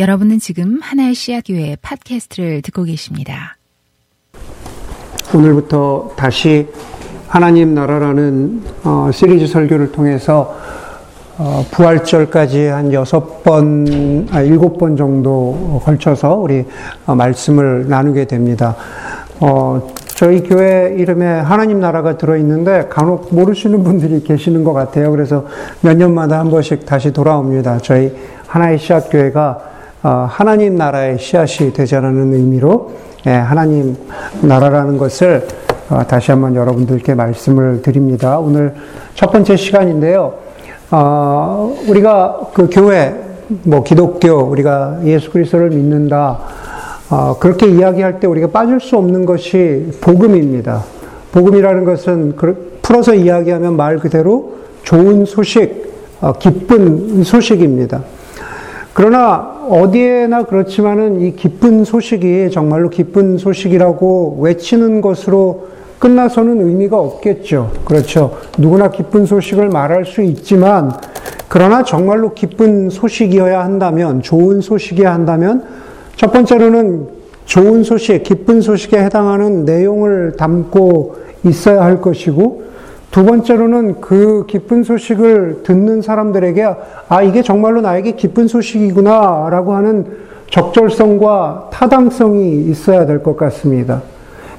여러분은 지금 하나의 씨앗교회 팟캐스트를 듣고 계십니다. 오늘부터 다시 하나님 나라라는 어, 시리즈 설교를 통해서 어, 부활절까지 한 여섯 번, 아, 일곱 번 정도 걸쳐서 우리 어, 말씀을 나누게 됩니다. 어, 저희 교회 이름에 하나님 나라가 들어있는데 간혹 모르시는 분들이 계시는 것 같아요. 그래서 몇 년마다 한 번씩 다시 돌아옵니다. 저희 하나의 씨앗교회가 어, 하나님 나라의 씨앗이 되자라는 의미로 예, 하나님 나라라는 것을 어, 다시 한번 여러분들께 말씀을 드립니다. 오늘 첫 번째 시간인데요. 어, 우리가 그 교회, 뭐 기독교, 우리가 예수 그리스도를 믿는다. 그렇게 이야기할 때 우리가 빠질 수 없는 것이 복음입니다. 복음이라는 것은 풀어서 이야기하면 말 그대로 좋은 소식, 기쁜 소식입니다. 그러나 어디에나 그렇지만은 이 기쁜 소식이 정말로 기쁜 소식이라고 외치는 것으로 끝나서는 의미가 없겠죠. 그렇죠. 누구나 기쁜 소식을 말할 수 있지만, 그러나 정말로 기쁜 소식이어야 한다면, 좋은 소식이어야 한다면, 첫 번째로는 좋은 소식, 기쁜 소식에 해당하는 내용을 담고 있어야 할 것이고, 두 번째로는 그 기쁜 소식을 듣는 사람들에게 아, 이게 정말로 나에게 기쁜 소식이구나 라고 하는 적절성과 타당성이 있어야 될 것 같습니다.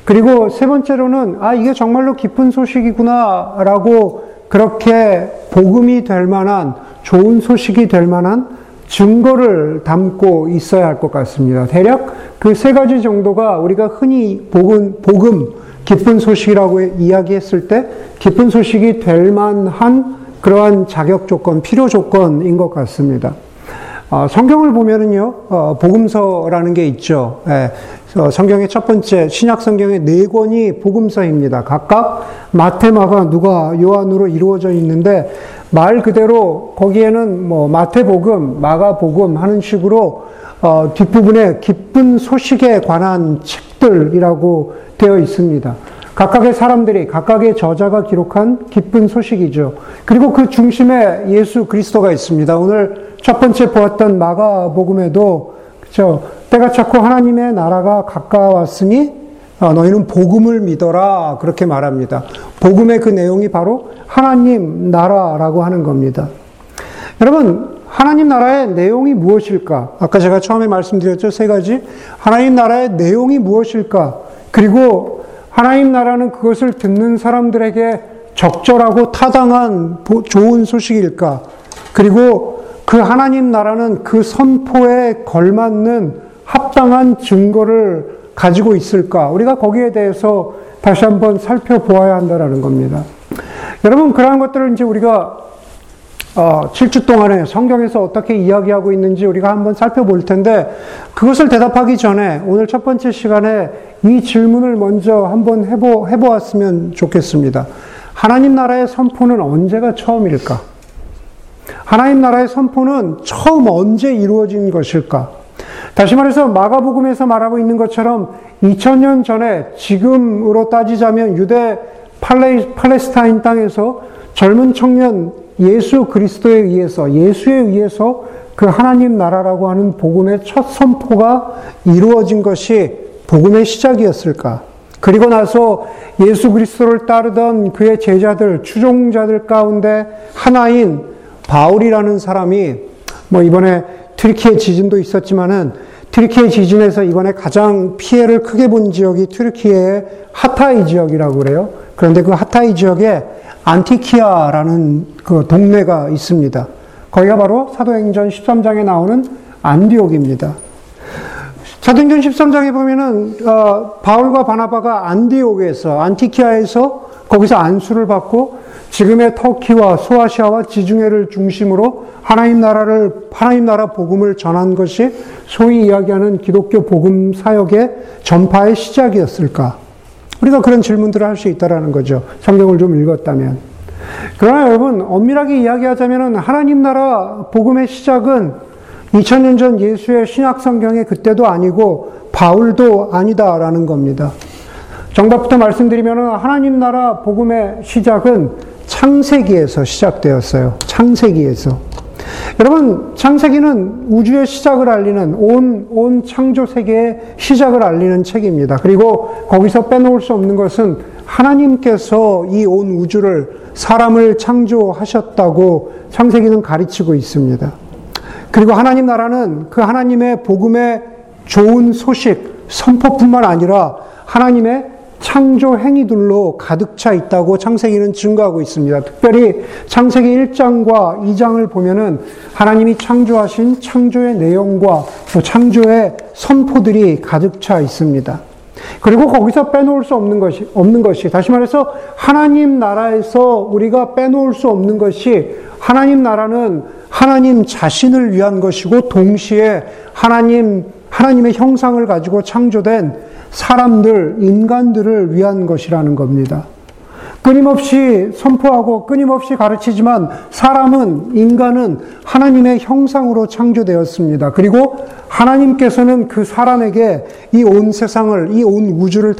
그리고 세 번째로는 아, 이게 정말로 기쁜 소식이구나 라고 그렇게 복음이 될 만한 좋은 소식이 될 만한 증거를 담고 있어야 할 것 같습니다. 대략 그 세 가지 정도가 우리가 흔히 복음, 복음 기쁜 소식이라고 이야기했을 때 기쁜 소식이 될 만한 그러한 자격 조건, 필요 조건인 것 같습니다. 어, 성경을 보면은요, 어, 복음서라는 게 있죠. 예, 어, 성경의 첫 번째, 신약 성경의 네 권이 복음서입니다. 각각 마테, 마가, 누가, 요한으로 이루어져 있는데, 말 그대로 거기에는 뭐 마태복음, 마가복음 하는 식으로 어, 뒷부분에 기쁜 소식에 관한 책 들이라고 되어 있습니다. 각각의 사람들이 각각의 저자가 기록한 기쁜 소식이죠. 그리고 그 중심에 예수 그리스도가 있습니다. 오늘 첫 번째 보았던 마가복음에도 그죠 때가 차고 하나님의 나라가 가까웠으니 어, 너희는 복음을 믿어라 그렇게 말합니다. 복음의 그 내용이 바로 하나님 나라라고 하는 겁니다. 여러분 하나님 나라의 내용이 무엇일까? 아까 제가 처음에 말씀드렸죠 세 가지 하나님 나라의 내용이 무엇일까? 그리고 하나님 나라는 그것을 듣는 사람들에게 적절하고 타당한 좋은 소식일까? 그리고 그 하나님 나라는 그 선포에 걸맞는 합당한 증거를 가지고 있을까? 우리가 거기에 대해서 다시 한번 살펴보아야 한다는 겁니다. 여러분, 그러한 것들을 이제 우리가 어, 7주 동안에 성경에서 어떻게 이야기하고 있는지 우리가 한번 살펴볼 텐데 그것을 대답하기 전에 오늘 첫 번째 시간에 이 질문을 먼저 한번 해보, 해보았으면 좋겠습니다. 하나님 나라의 선포는 언제가 처음일까? 하나님 나라의 선포는 처음 언제 이루어진 것일까? 다시 말해서 마가복음에서 말하고 있는 것처럼 2000년 전에 지금으로 따지자면 유대 팔레, 팔레스타인 땅에서 젊은 청년 예수 그리스도에 의해서 예수에 의해서 그 하나님 나라라고 하는 복음의 첫 선포가 이루어진 것이 복음의 시작이었을까? 그리고 나서 예수 그리스도를 따르던 그의 제자들, 추종자들 가운데 하나인 바울이라는 사람이 뭐 이번에 튀르키예 지진도 있었지만은 튀르키예 지진에서 이번에 가장 피해를 크게 본 지역이 튀르키예 하타이 지역이라고 그래요. 그런데 그 하타이 지역에 안타키아라는 그 동네가 있습니다. 거기가 바로 사도행전 13장에 나오는 안디옥입니다. 사도행전 13장에 보면은 어, 바울과 바나바가 안디옥에서 안타키아에서 거기서 안수를 받고 지금의 터키와 소아시아와 지중해를 중심으로 하나님 나라를 하나님 나라 복음을 전한 것이 소위 이야기하는 기독교 복음 사역의 전파의 시작이었을까? 우리가 그런 질문들을 할 수 있다라는 거죠. 성경을 좀 읽었다면. 그러나 여러분, 엄밀하게 이야기하자면 하나님 나라 복음의 시작은 2000년 전 예수의 신약 성경의 그때도 아니고 바울도 아니다라는 겁니다. 정답부터 말씀드리면 하나님 나라 복음의 시작은 창세기에서 시작되었어요. 창세기에서. 여러분, 창세기는 우주의 시작을 알리는 온, 온 창조 세계의 시작을 알리는 책입니다. 그리고 거기서 빼놓을 수 없는 것은 하나님께서 이 온 우주를 사람을 창조하셨다고 창세기는 가르치고 있습니다. 그리고 하나님 나라는 그 하나님의 복음의 좋은 소식, 선포뿐만 아니라 하나님의 창조 행위들로 가득 차 있다고 창세기는 증거하고 있습니다. 특별히 창세기 1장과 2장을 보면은 하나님이 창조하신 창조의 내용과 또 창조의 선포들이 가득 차 있습니다. 그리고 거기서 빼놓을 수 없는 것이, 없는 것이, 다시 말해서 하나님 나라에서 우리가 빼놓을 수 없는 것이 하나님 나라는 하나님 자신을 위한 것이고 동시에 하나님, 하나님의 형상을 가지고 창조된 사람들, 인간들을 위한 것이라는 겁니다. 끊임없이 선포하고 끊임없이 가르치지만 사람은, 인간은 하나님의 형상으로 창조되었습니다. 그리고 하나님께서는 그 사람에게 이 온 세상을, 이 온 우주를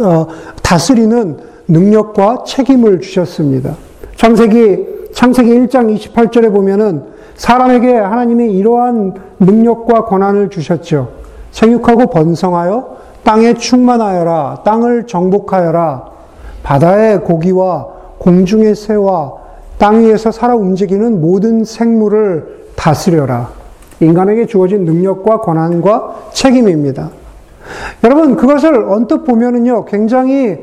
어, 다스리는 능력과 책임을 주셨습니다. 창세기, 창세기 1장 28절에 보면은 사람에게 하나님이 이러한 능력과 권한을 주셨죠. 생육하고 번성하여 땅에 충만하여라. 땅을 정복하여라. 바다의 고기와 공중의 새와 땅 위에서 살아 움직이는 모든 생물을 다스려라. 인간에게 주어진 능력과 권한과 책임입니다. 여러분, 그것을 언뜻 보면은요, 굉장히,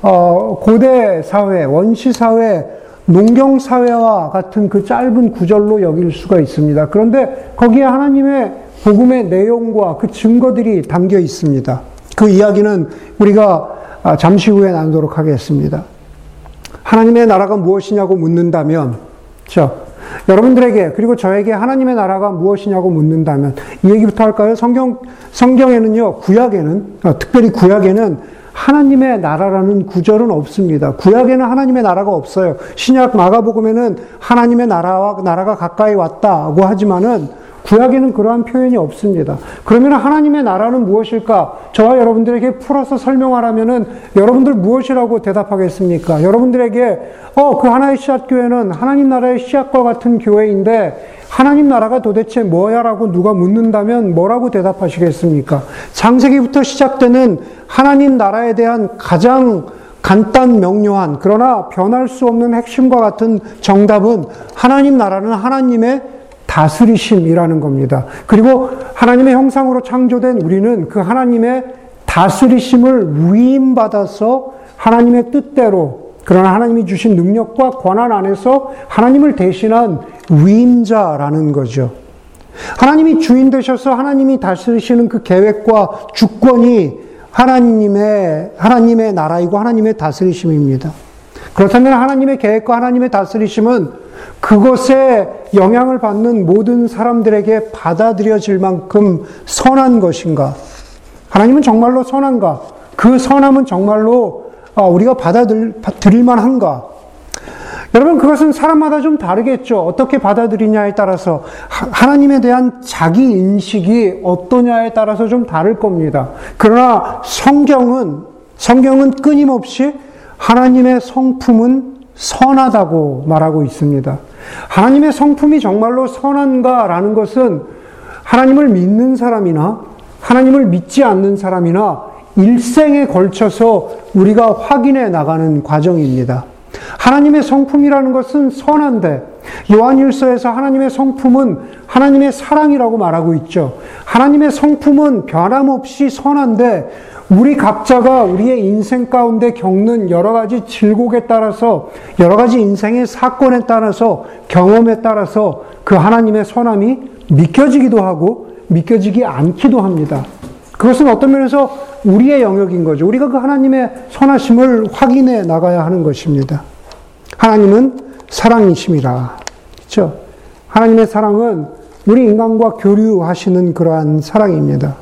어, 고대 사회, 원시 사회, 농경 사회와 같은 그 짧은 구절로 여길 수가 있습니다. 그런데 거기에 하나님의 복음의 내용과 그 증거들이 담겨 있습니다. 그 이야기는 우리가 아, 잠시 후에 나누도록 하겠습니다. 하나님의 나라가 무엇이냐고 묻는다면, 저, 여러분들에게, 그리고 저에게 하나님의 나라가 무엇이냐고 묻는다면, 이 얘기부터 할까요? 성경, 성경에는요, 구약에는, 어, 특별히 구약에는 하나님의 나라라는 구절은 없습니다. 구약에는 하나님의 나라가 없어요. 신약 마가복음에는 하나님의 나라와, 나라가 가까이 왔다고 하지만은, 구약에는 그러한 표현이 없습니다. 그러면 하나님의 나라는 무엇일까? 저와 여러분들에게 풀어서 설명하라면은 여러분들 무엇이라고 대답하겠습니까? 여러분들에게 어, 그 하나의 씨앗 교회는 하나님 나라의 씨앗과 같은 교회인데 하나님 나라가 도대체 뭐야라고 누가 묻는다면 뭐라고 대답하시겠습니까? 장세기부터 시작되는 하나님 나라에 대한 가장 간단 명료한 그러나 변할 수 없는 핵심과 같은 정답은 하나님 나라는 하나님의 다스리심이라는 겁니다. 그리고 하나님의 형상으로 창조된 우리는 그 하나님의 다스리심을 위임받아서 하나님의 뜻대로 그러나 하나님이 주신 능력과 권한 안에서 하나님을 대신한 위임자라는 거죠. 하나님이 주인 되셔서 하나님이 다스리시는 그 계획과 주권이 하나님의, 하나님의 나라이고 하나님의 다스리심입니다. 그렇다면 하나님의 계획과 하나님의 다스리심은 그것에 영향을 받는 모든 사람들에게 받아들여질 만큼 선한 것인가? 하나님은 정말로 선한가? 그 선함은 정말로 아, 우리가 받아들일 만한가? 여러분, 그것은 사람마다 좀 다르겠죠. 어떻게 받아들이냐에 따라서, 하나님에 대한 자기 인식이 어떠냐에 따라서 좀 다를 겁니다. 그러나 성경은, 성경은 끊임없이 하나님의 성품은 선하다고 말하고 있습니다. 하나님의 성품이 정말로 선한가라는 것은 하나님을 믿는 사람이나 하나님을 믿지 않는 사람이나 일생에 걸쳐서 우리가 확인해 나가는 과정입니다. 하나님의 성품이라는 것은 선한데 요한일서에서 하나님의 성품은 하나님의 사랑이라고 말하고 있죠. 하나님의 성품은 변함없이 선한데 우리 각자가 우리의 인생 가운데 겪는 여러 가지 질곡에 따라서 여러 가지 인생의 사건에 따라서 경험에 따라서 그 하나님의 선함이 믿겨지기도 하고 믿겨지기 않기도 합니다. 그것은 어떤 면에서 우리의 영역인 거죠. 우리가 그 하나님의 선하심을 확인해 나가야 하는 것입니다. 하나님은 사랑이심이라. 그렇죠? 하나님의 사랑은 우리 인간과 교류하시는 그러한 사랑입니다.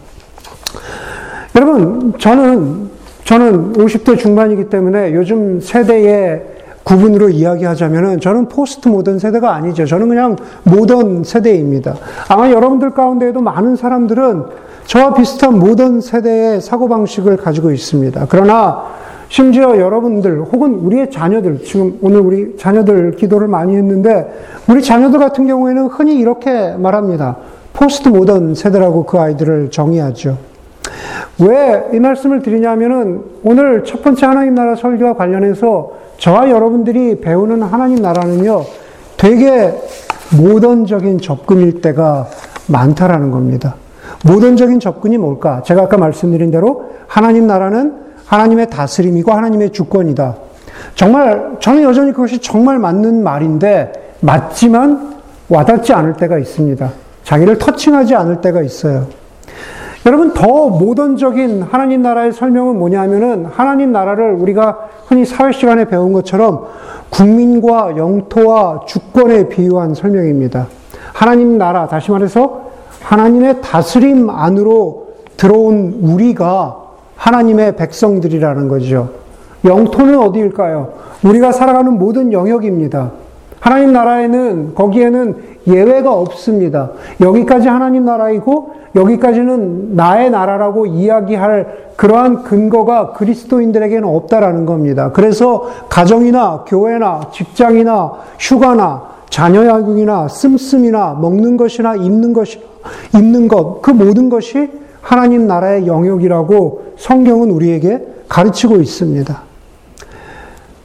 여러분, 저는, 저는 50대 중반이기 때문에 요즘 세대의 구분으로 이야기하자면은 저는 포스트 모던 세대가 아니죠. 저는 그냥 모던 세대입니다. 아마 여러분들 가운데에도 많은 사람들은 저와 비슷한 모던 세대의 사고방식을 가지고 있습니다. 그러나 심지어 여러분들 혹은 우리의 자녀들, 지금 오늘 우리 자녀들 기도를 많이 했는데, 우리 자녀들 같은 경우에는 흔히 이렇게 말합니다. 포스트 모던 세대라고 그 아이들을 정의하죠. 왜 이 말씀을 드리냐면은 오늘 첫 번째 하나님 나라 설교와 관련해서 저와 여러분들이 배우는 하나님 나라는요, 되게 모던적인 접근일 때가 많다라는 겁니다. 모던적인 접근이 뭘까? 제가 아까 말씀드린 대로 하나님 나라는 하나님의 다스림이고 하나님의 주권이다. 정말 저는 여전히 그것이 정말 맞는 말인데 맞지만 와닿지 않을 때가 있습니다. 자기를 터칭하지 않을 때가 있어요. 여러분 더 모던적인 하나님 나라의 설명은 뭐냐면은 하나님 나라를 우리가 흔히 사회 시간에 배운 것처럼 국민과 영토와 주권에 비유한 설명입니다. 하나님 나라 다시 말해서 하나님의 다스림 안으로 들어온 우리가 하나님의 백성들이라는 거죠. 영토는 어디일까요? 우리가 살아가는 모든 영역입니다. 하나님 나라에는 거기에는 예외가 없습니다. 여기까지 하나님 나라이고 여기까지는 나의 나라라고 이야기할 그러한 근거가 그리스도인들에게는 없다라는 겁니다. 그래서 가정이나 교회나 직장이나 휴가나 자녀 양육이나 씀씀이나 먹는 것이나 입는 것이 입는 것 그 모든 것이 하나님 나라의 영역이라고 성경은 우리에게 가르치고 있습니다.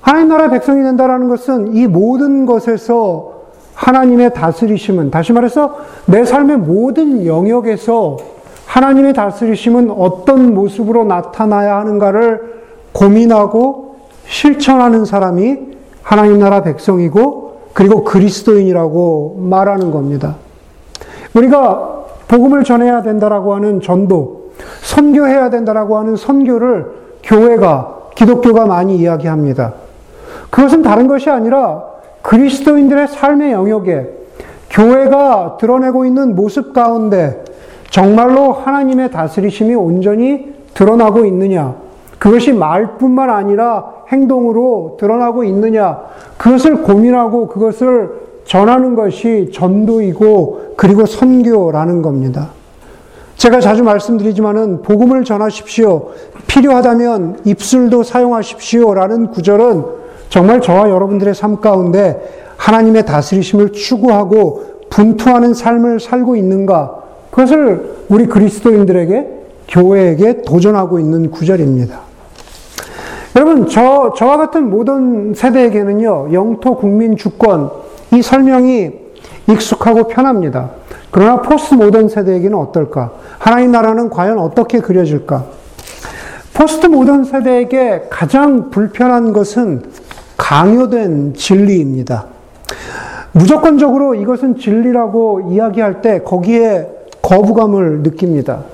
하나님 나라 백성이 된다라는 것은 이 모든 것에서 하나님의 다스리심은 다시 말해서 내 삶의 모든 영역에서 하나님의 다스리심은 어떤 모습으로 나타나야 하는가를 고민하고 실천하는 사람이 하나님 나라 백성이고 그리고 그리스도인이라고 말하는 겁니다. 우리가 복음을 전해야 된다라고 하는 전도, 선교해야 된다라고 하는 선교를 교회가 기독교가 많이 이야기합니다. 그것은 다른 것이 아니라 그리스도인들의 삶의 영역에 교회가 드러내고 있는 모습 가운데 정말로 하나님의 다스리심이 온전히 드러나고 있느냐. 그것이 말뿐만 아니라 행동으로 드러나고 있느냐. 그것을 고민하고 그것을 전하는 것이 전도이고 그리고 선교라는 겁니다. 제가 자주 말씀드리지만은 복음을 전하십시오. 필요하다면 입술도 사용하십시오라는 구절은 정말 저와 여러분들의 삶 가운데 하나님의 다스리심을 추구하고 분투하는 삶을 살고 있는가? 그것을 우리 그리스도인들에게 교회에게 도전하고 있는 구절입니다. 여러분, 저, 저와 같은 모든 세대에게는요, 영토, 국민, 주권, 이 설명이 익숙하고 편합니다. 그러나 포스트 모던 세대에게는 어떨까? 하나님 나라는 과연 어떻게 그려질까? 포스트 모던 세대에게 가장 불편한 것은 강요된 진리입니다. 무조건적으로 이것은 진리라고 이야기할 때 거기에 거부감을 느낍니다.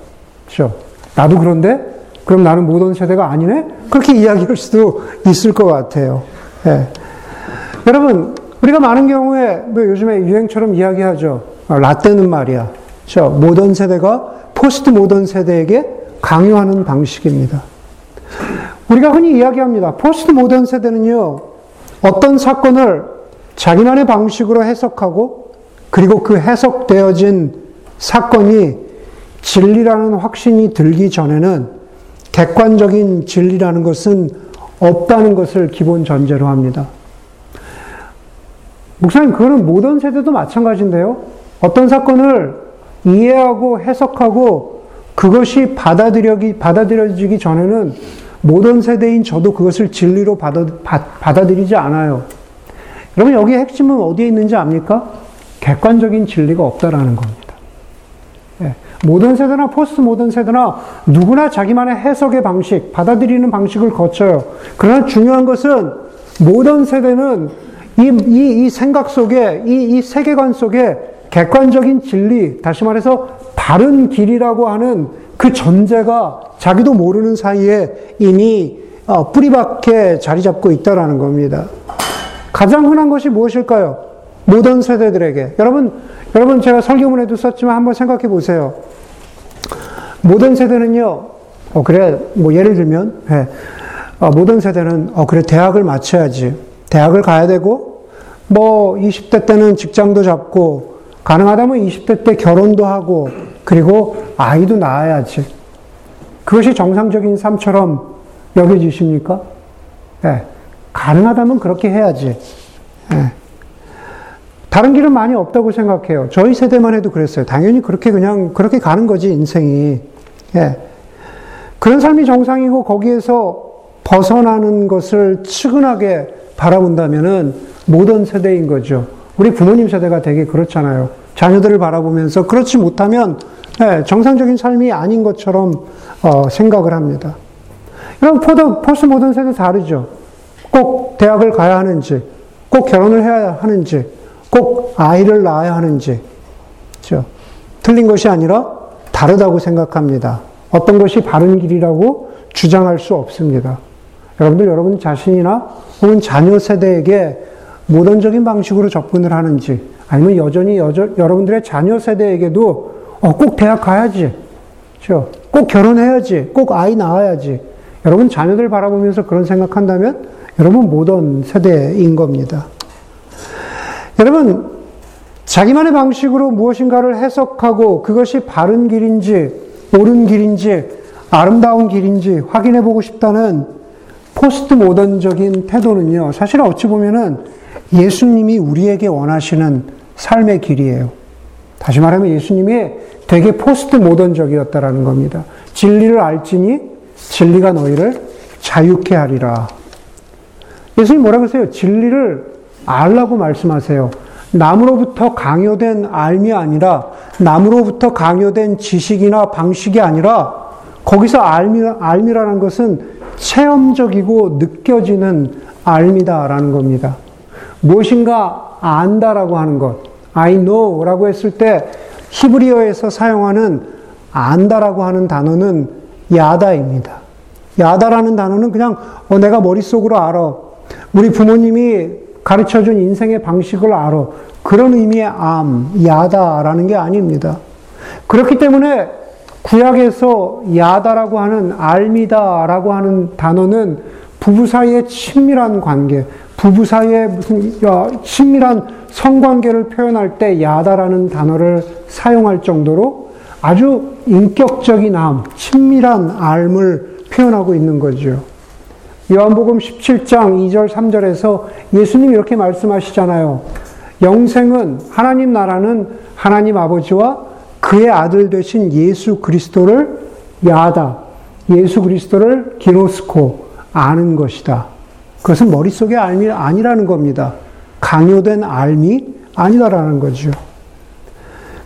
그렇죠? 나도 그런데? 그럼 나는 모던 세대가 아니네? 그렇게 이야기할 수도 있을 것 같아요. 네. 여러분, 우리가 많은 경우에 뭐 요즘에 유행처럼 이야기하죠. 아, 라떼는 말이야. 그렇죠? 모던 세대가 포스트 모던 세대에게 강요하는 방식입니다. 우리가 흔히 이야기합니다. 포스트 모던 세대는요, 어떤 사건을 자기만의 방식으로 해석하고, 그리고 그 해석되어진 사건이 진리라는 확신이 들기 전에는 객관적인 진리라는 것은 없다는 것을 기본 전제로 합니다. 목사님, 그거는 모든 세대도 마찬가지인데요. 어떤 사건을 이해하고 해석하고 그것이 받아들여기, 받아들여지기 전에는 모든 세대인 저도 그것을 진리로 받아, 받아들이지 않아요. 여러분, 여기에 핵심은 어디에 있는지 압니까? 객관적인 진리가 없다라는 겁니다. 예. 모든 세대나 포스트 모던 세대나 누구나 자기만의 해석의 방식, 받아들이는 방식을 거쳐요. 그러나 중요한 것은 모던 세대는 이, 이, 이 생각 속에, 이, 이 세계관 속에 객관적인 진리, 다시 말해서 바른 길이라고 하는 그 전제가 자기도 모르는 사이에 이미 어, 뿌리밖에 자리 잡고 있다라는 겁니다. 가장 흔한 것이 무엇일까요? 모던 세대들에게. 여러분, 여러분 제가 설교문에도 썼지만 한번 생각해 보세요. 모던 세대는요, 어, 그래, 뭐 예를 들면, 네. 어, 모던 세대는, 어, 그래, 대학을 마쳐야지. 대학을 가야 되고, 뭐 20대 때는 직장도 잡고, 가능하다면 20대 때 결혼도 하고, 그리고 아이도 낳아야지. 그것이 정상적인 삶처럼 여겨지십니까? 예. 가능하다면 그렇게 해야지. 예. 다른 길은 많이 없다고 생각해요. 저희 세대만 해도 그랬어요. 당연히 그렇게 그냥 그렇게 가는 거지 인생이. 예. 그런 삶이 정상이고 거기에서 벗어나는 것을 측은하게 바라본다면은 모던 세대인 거죠. 우리 부모님 세대가 되게 그렇잖아요. 자녀들을 바라보면서 그렇지 못하면 예, 정상적인 삶이 아닌 것처럼 어, 생각을 합니다. 그럼 포스 모던 세대 다르죠. 꼭 대학을 가야 하는지, 꼭 결혼을 해야 하는지, 꼭 아이를 낳아야 하는지, 그렇죠? 틀린 것이 아니라 다르다고 생각합니다. 어떤 것이 바른 길이라고 주장할 수 없습니다. 여러분들 여러분 자신이나 혹은 자녀 세대에게 모던적인 방식으로 접근을 하는지 아니면 여전히 여저, 여러분들의 자녀 세대에게도 어, 꼭 대학 가야지. 그렇죠? 꼭 결혼해야지. 꼭 아이 낳아야지. 여러분 자녀들 바라보면서 그런 생각한다면 여러분 모던 세대인 겁니다. 여러분 자기만의 방식으로 무엇인가를 해석하고 그것이 바른 길인지 옳은 길인지 아름다운 길인지 확인해 보고 싶다는 포스트 모던적인 태도는요. 사실 어찌 보면은 예수님이 우리에게 원하시는 삶의 길이에요. 다시 말하면 예수님이 되게 포스트 모던적이었다라는 겁니다. 진리를 알지니 진리가 너희를 자유케 하리라. 예수님 뭐라 그러세요? 진리를 알라고 말씀하세요. 남으로부터 강요된 앎이 아니라 남으로부터 강요된 지식이나 방식이 아니라 거기서 알미, 알미라는 것은 체험적이고 느껴지는 알미다라는 겁니다. 무엇인가 안다라고 하는 것. I know라고 했을 때 히브리어에서 사용하는 안다라고 하는 단어는 야다입니다. 야다라는 단어는 그냥 어, 내가 머릿속으로 알아. 우리 부모님이 가르쳐 준 인생의 방식을 알아. 그런 의미의 암, 야다라는 게 아닙니다. 그렇기 때문에 구약에서 야다라고 하는 알미다라고 하는 단어는 부부 사이의 친밀한 관계, 부부 사이의 무슨 친밀한 성관계를 표현할 때 야다라는 단어를 사용할 정도로 아주 인격적인 암, 친밀한 알을 표현하고 있는 거죠. 요한복음 17장 2절 3절에서 예수님이 이렇게 말씀하시잖아요. 영생은 하나님 나라는 하나님 아버지와 그의 아들 되신 예수 그리스도를 야다. 예수 그리스도를 기노스코 아는 것이다. 그것은 머릿속의 알미 아니라는 겁니다. 강요된 알미 아니다라는 거죠.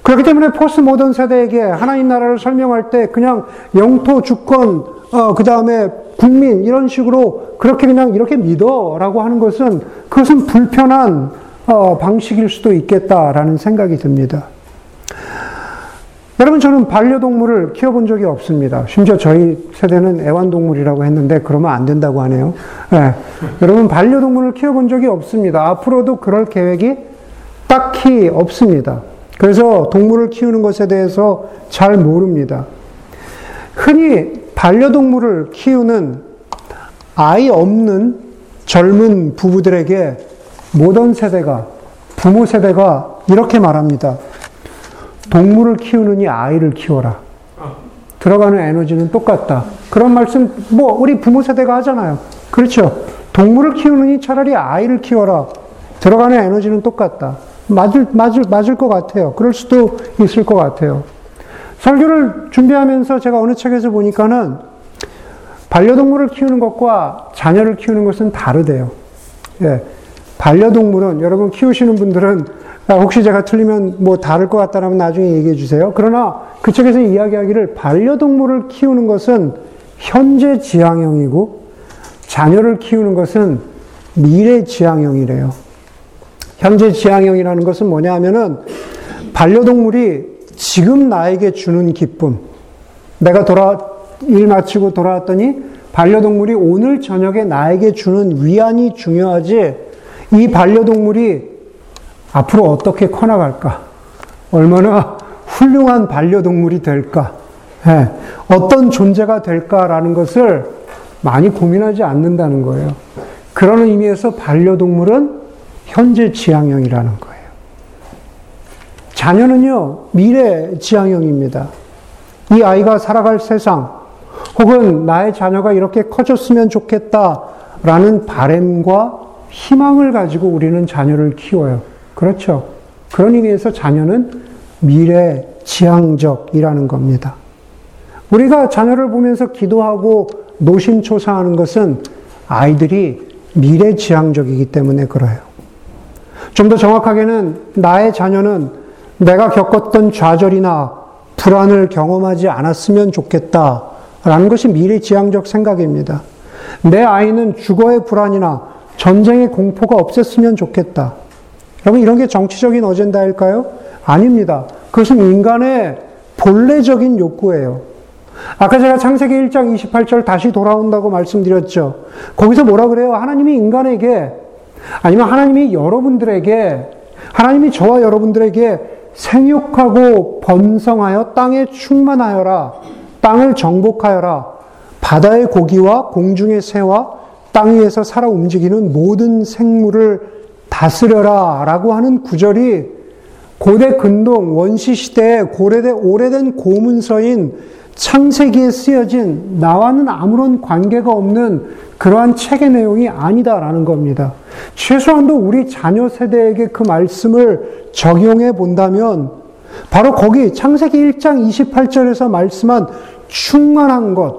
그렇기 때문에 포스트 모던 세대에게 하나님 나라를 설명할 때 그냥 영토, 주권, 어, 그 다음에 국민, 이런 식으로 그렇게 그냥 이렇게 믿어 라고 하는 것은 그것은 불편한 어, 방식일 수도 있겠다라는 생각이 듭니다. 여러분, 저는 반려동물을 키워본 적이 없습니다. 심지어 저희 세대는 애완동물이라고 했는데 그러면 안 된다고 하네요. 네. 여러분, 반려동물을 키워본 적이 없습니다. 앞으로도 그럴 계획이 딱히 없습니다. 그래서 동물을 키우는 것에 대해서 잘 모릅니다. 흔히 반려동물을 키우는 아이 없는 젊은 부부들에게 모던 세대가, 부모 세대가 이렇게 말합니다. 동물을 키우느니 아이를 키워라. 들어가는 에너지는 똑같다. 그런 말씀, 뭐, 우리 부모 세대가 하잖아요. 그렇죠. 동물을 키우느니 차라리 아이를 키워라. 들어가는 에너지는 똑같다. 맞을, 맞을, 맞을 것 같아요. 그럴 수도 있을 것 같아요. 설교를 준비하면서 제가 어느 책에서 보니까는 반려동물을 키우는 것과 자녀를 키우는 것은 다르대요. 예. 반려동물은 여러분 키우시는 분들은 아, 혹시 제가 틀리면 뭐 다를 것 같다면 나중에 얘기해 주세요. 그러나 그 책에서 이야기하기를 반려동물을 키우는 것은 현재 지향형이고 자녀를 키우는 것은 미래 지향형이래요. 현재 지향형이라는 것은 뭐냐 하면은 반려동물이 지금 나에게 주는 기쁨. 내가 돌아, 일 마치고 돌아왔더니 반려동물이 오늘 저녁에 나에게 주는 위안이 중요하지 이 반려동물이 앞으로 어떻게 커나갈까? 얼마나 훌륭한 반려동물이 될까? 네. 어떤 존재가 될까라는 것을 많이 고민하지 않는다는 거예요. 그런 의미에서 반려동물은 현재 지향형이라는 거예요. 자녀는요, 미래 지향형입니다. 이 아이가 살아갈 세상, 혹은 나의 자녀가 이렇게 커졌으면 좋겠다 라는 바램과 희망을 가지고 우리는 자녀를 키워요. 그렇죠. 그런 의미에서 자녀는 미래 지향적이라는 겁니다. 우리가 자녀를 보면서 기도하고 노심초사하는 것은 아이들이 미래 지향적이기 때문에 그래요. 좀 더 정확하게는 나의 자녀는 내가 겪었던 좌절이나 불안을 경험하지 않았으면 좋겠다라는 것이 미래 지향적 생각입니다. 내 아이는 주거의 불안이나 전쟁의 공포가 없었으면 좋겠다. 여러분, 이런 게 정치적인 어젠다일까요? 아닙니다. 그것은 인간의 본래적인 욕구예요. 아까 제가 창세기 1장 28절 다시 돌아온다고 말씀드렸죠. 거기서 뭐라 그래요? 하나님이 인간에게 아니면 하나님이 여러분들에게 하나님이 저와 여러분들에게 생육하고 번성하여 땅에 충만하여라. 땅을 정복하여라. 바다의 고기와 공중의 새와 땅 위에서 살아 움직이는 모든 생물을 다스려라. 라고 하는 구절이 고대 근동 원시 시대에 고래대, 오래된 고문서인 창세기에 쓰여진 나와는 아무런 관계가 없는 그러한 책의 내용이 아니다라는 겁니다. 최소한도 우리 자녀 세대에게 그 말씀을 적용해 본다면 바로 거기 창세기 1장 28절에서 말씀한 충만한 것,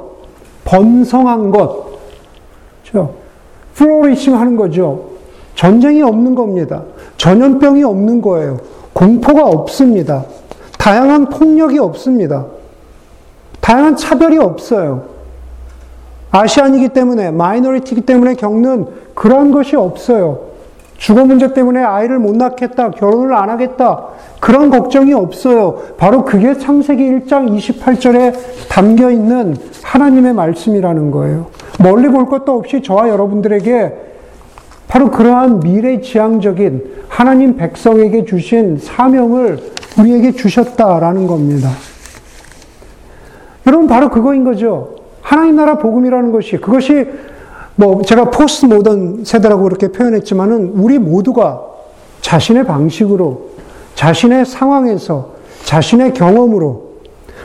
번성한 것, 그렇죠? 플로리싱 하는 거죠. 전쟁이 없는 겁니다. 전염병이 없는 거예요. 공포가 없습니다. 다양한 폭력이 없습니다. 다양한 차별이 없어요. 아시안이기 때문에, 마이너리티이기 때문에 겪는 그런 것이 없어요. 주거 문제 때문에 아이를 못 낳겠다, 결혼을 안 하겠다, 그런 걱정이 없어요. 바로 그게 창세기 1장 28절에 담겨 있는 하나님의 말씀이라는 거예요. 멀리 볼 것도 없이 저와 여러분들에게 바로 그러한 미래 지향적인 하나님 백성에게 주신 사명을 우리에게 주셨다라는 겁니다. 여러분 바로 그거인 거죠. 하나님 나라 복음이라는 것이 그것이 뭐 제가 포스트 모던 세대라고 그렇게 표현했지만은 우리 모두가 자신의 방식으로 자신의 상황에서 자신의 경험으로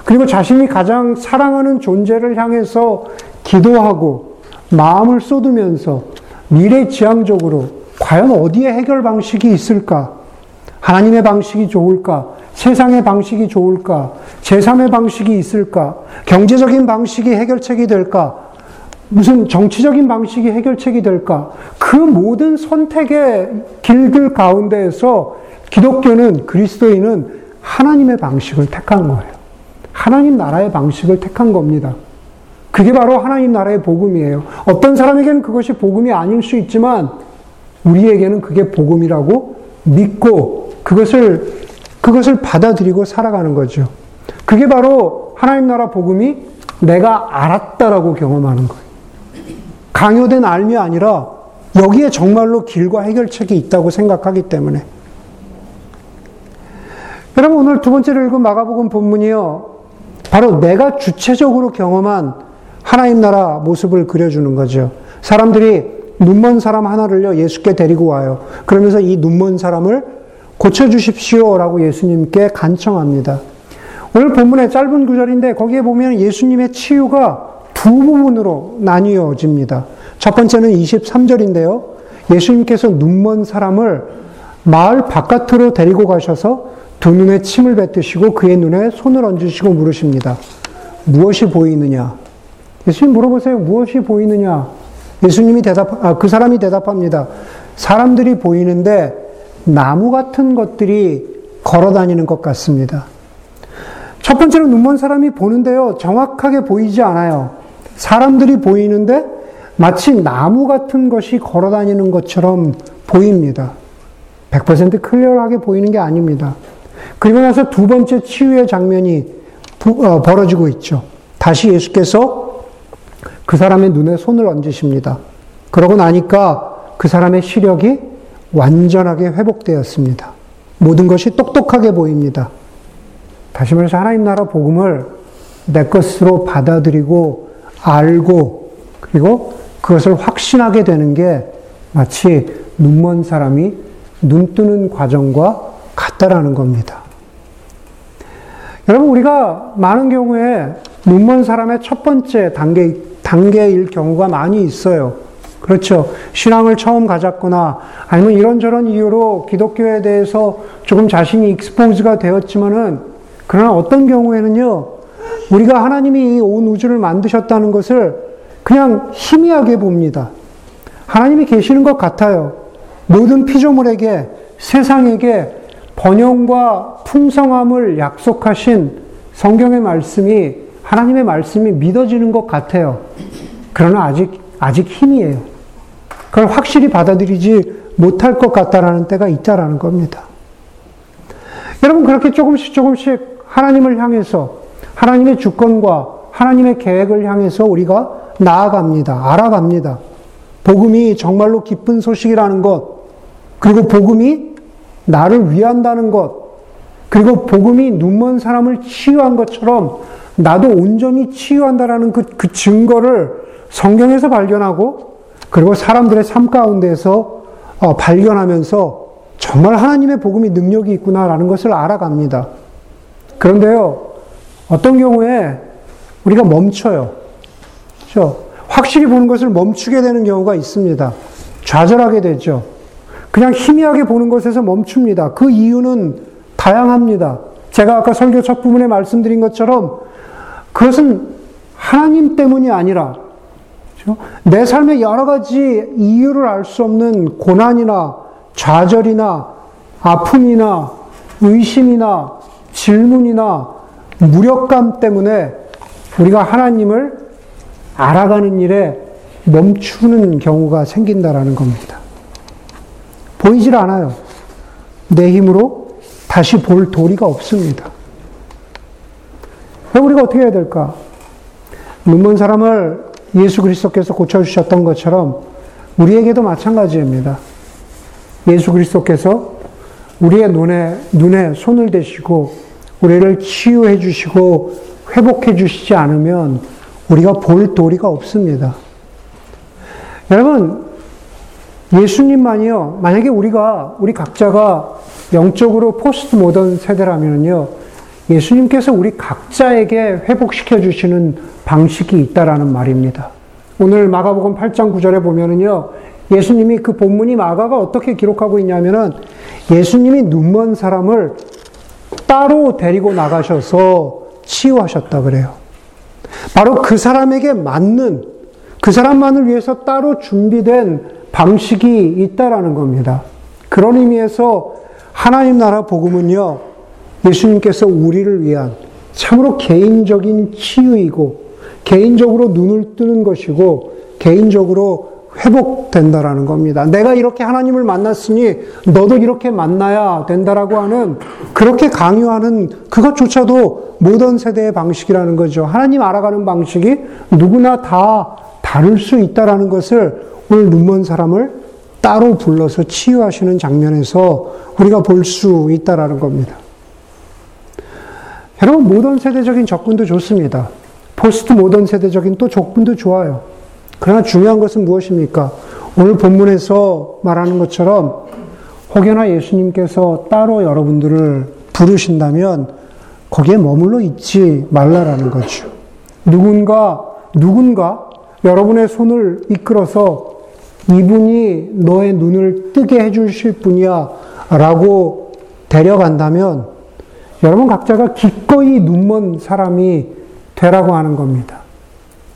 그리고 자신이 가장 사랑하는 존재를 향해서 기도하고 마음을 쏟으면서 미래 지향적으로 과연 어디에 해결 방식이 있을까? 하나님의 방식이 좋을까? 세상의 방식이 좋을까? 제3의 방식이 있을까? 경제적인 방식이 해결책이 될까? 무슨 정치적인 방식이 해결책이 될까? 그 모든 선택의 길들 가운데에서 기독교는, 그리스도인은 하나님의 방식을 택한 거예요. 하나님 나라의 방식을 택한 겁니다. 그게 바로 하나님 나라의 복음이에요. 어떤 사람에게는 그것이 복음이 아닐 수 있지만, 우리에게는 그게 복음이라고 믿고, 그것을 그것을 받아들이고 살아가는 거죠. 그게 바로 하나님 나라 복음이 내가 알았다라고 경험하는 거예요. 강요된 알미 아니라 여기에 정말로 길과 해결책이 있다고 생각하기 때문에. 여러분 오늘 두 번째로 읽은 마가복음 본문이요. 바로 내가 주체적으로 경험한 하나님 나라 모습을 그려주는 거죠. 사람들이 눈먼 사람 하나를요 예수께 데리고 와요. 그러면서 이 눈먼 사람을 고쳐주십시오 라고 예수님께 간청합니다. 오늘 본문의 짧은 구절인데 거기에 보면 예수님의 치유가 두 부분으로 나뉘어집니다. 첫 번째는 23절인데요. 예수님께서 눈먼 사람을 마을 바깥으로 데리고 가셔서 두 눈에 침을 뱉으시고 그의 눈에 손을 얹으시고 물으십니다. 무엇이 보이느냐? 예수님 물어보세요. 무엇이 보이느냐? 예수님이 대답, 아, 그 사람이 대답합니다. 사람들이 보이는데 나무 같은 것들이 걸어 다니는 것 같습니다. 첫 번째로 눈먼 사람이 보는데요, 정확하게 보이지 않아요. 사람들이 보이는데 마치 나무 같은 것이 걸어 다니는 것처럼 보입니다. 100% 클리어하게 보이는 게 아닙니다. 그리고 나서 두 번째 치유의 장면이 어, 벌어지고 있죠. 다시 예수께서 그 사람의 눈에 손을 얹으십니다. 그러고 나니까 그 사람의 시력이 완전하게 회복되었습니다. 모든 것이 똑똑하게 보입니다. 다시 말해서 하나님 나라 복음을 내 것으로 받아들이고 알고 그리고 그것을 확신하게 되는 게 마치 눈먼 사람이 눈 뜨는 과정과 같다라는 겁니다. 여러분, 우리가 많은 경우에 눈먼 사람의 첫 번째 단계, 단계일 경우가 많이 있어요. 그렇죠. 신앙을 처음 가졌거나 아니면 이런저런 이유로 기독교에 대해서 조금 자신이 익스포즈가 되었지만은 그러나 어떤 경우에는요. 우리가 하나님이 온 우주를 만드셨다는 것을 그냥 희미하게 봅니다. 하나님이 계시는 것 같아요. 모든 피조물에게 세상에게 번영과 풍성함을 약속하신 성경의 말씀이 하나님의 말씀이 믿어지는 것 같아요. 그러나 아직 아직 힘이에요. 그걸 확실히 받아들이지 못할 것 같다라는 때가 있다라는 겁니다. 여러분, 그렇게 조금씩 조금씩 하나님을 향해서 하나님의 주권과 하나님의 계획을 향해서 우리가 나아갑니다. 알아갑니다. 복음이 정말로 기쁜 소식이라는 것, 그리고 복음이 나를 위한다는 것, 그리고 복음이 눈먼 사람을 치유한 것처럼 나도 온전히 치유한다라는 그, 그 증거를 성경에서 발견하고 그리고 사람들의 삶 가운데서 어, 발견하면서 정말 하나님의 복음이 능력이 있구나라는 것을 알아갑니다. 그런데요, 어떤 경우에 우리가 멈춰요. 그렇죠? 확실히 보는 것을 멈추게 되는 경우가 있습니다. 좌절하게 되죠. 그냥 희미하게 보는 것에서 멈춥니다. 그 이유는 다양합니다. 제가 아까 설교 첫 부분에 말씀드린 것처럼 그것은 하나님 때문이 아니라? 내 삶의 여러 가지 이유를 알 수 없는 고난이나 좌절이나 아픔이나 의심이나 질문이나 무력감 때문에 우리가 하나님을 알아가는 일에 멈추는 경우가 생긴다라는 겁니다. 보이질 않아요. 내 힘으로 다시 볼 도리가 없습니다. 우리가 어떻게 해야 될까? 눈먼 사람을 예수 그리스도께서 고쳐주셨던 것처럼 우리에게도 마찬가지입니다. 예수 그리스도께서 우리의 눈에, 눈에 손을 대시고 우리를 치유해 주시고 회복해 주시지 않으면 우리가 볼 도리가 없습니다. 여러분, 예수님만이요, 만약에 우리가, 우리 각자가 영적으로 포스트 모던 세대라면요, 예수님께서 우리 각자에게 회복시켜 주시는 방식이 있다라는 말입니다. 오늘 마가복음 8장 9절에 보면은요. 예수님이 그 본문이 마가가 어떻게 기록하고 있냐면은 예수님이 눈먼 사람을 따로 데리고 나가셔서 치유하셨다 그래요. 바로 그 사람에게 맞는 그 사람만을 위해서 따로 준비된 방식이 있다라는 겁니다. 그런 의미에서 하나님 나라 복음은요. 예수님께서 우리를 위한 참으로 개인적인 치유이고 개인적으로 눈을 뜨는 것이고 개인적으로 회복된다라는 겁니다. 내가 이렇게 하나님을 만났으니 너도 이렇게 만나야 된다라고 하는 그렇게 강요하는 그것조차도 모던 세대의 방식이라는 거죠. 하나님 알아가는 방식이 누구나 다 다를 수 있다라는 것을 오늘 눈먼 사람을 따로 불러서 치유하시는 장면에서 우리가 볼 수 있다라는 겁니다. 여러분, 모던 세대적인 접근도 좋습니다. 포스트 모던 세대적인 또 접근도 좋아요. 그러나 중요한 것은 무엇입니까? 오늘 본문에서 말하는 것처럼 혹여나 예수님께서 따로 여러분들을 부르신다면 거기에 머물러 있지 말라라는 거죠. 누군가, 누군가 여러분의 손을 이끌어서 이분이 너의 눈을 뜨게 해주실 분이야 라고 데려간다면 여러분 각자가 기꺼이 눈먼 사람이 되라고 하는 겁니다.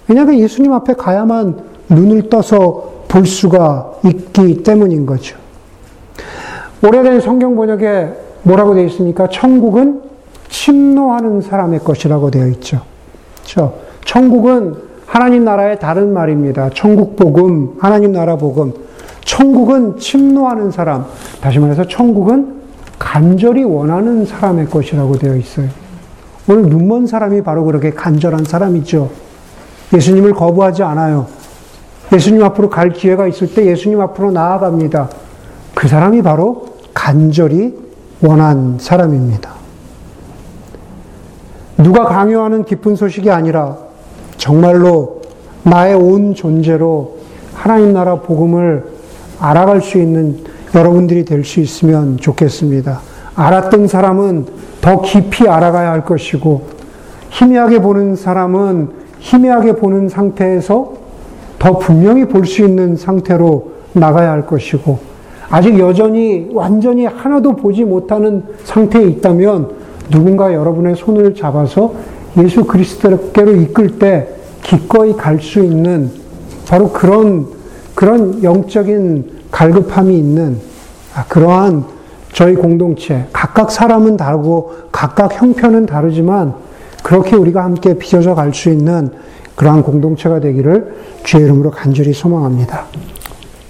왜냐하면 예수님 앞에 가야만 눈을 떠서 볼 수가 있기 때문인 거죠. 오래된 성경 번역에 뭐라고 되어 있습니까? 천국은 침노하는 사람의 것이라고 되어 있죠. 그렇죠? 천국은 하나님 나라의 다른 말입니다. 천국 복음, 하나님 나라 복음. 천국은 침노하는 사람. 다시 말해서 천국은 간절히 원하는 사람의 것이라고 되어 있어요. 오늘 눈먼 사람이 바로 그렇게 간절한 사람이죠. 예수님을 거부하지 않아요. 예수님 앞으로 갈 기회가 있을 때 예수님 앞으로 나아갑니다. 그 사람이 바로 간절히 원한 사람입니다. 누가 강요하는 기쁜 소식이 아니라 정말로 나의 온 존재로 하나님 나라 복음을 알아갈 수 있는 여러분들이 될 수 있으면 좋겠습니다. 알았던 사람은 더 깊이 알아가야 할 것이고, 희미하게 보는 사람은 희미하게 보는 상태에서 더 분명히 볼 수 있는 상태로 나가야 할 것이고, 아직 여전히 완전히 하나도 보지 못하는 상태에 있다면 누군가 여러분의 손을 잡아서 예수 그리스도께로 이끌 때 기꺼이 갈 수 있는 바로 그런, 그런 영적인 갈급함이 있는 아, 그러한 저희 공동체, 각각 사람은 다르고 각각 형편은 다르지만 그렇게 우리가 함께 빚어져 갈 수 있는 그러한 공동체가 되기를 주의 이름으로 간절히 소망합니다.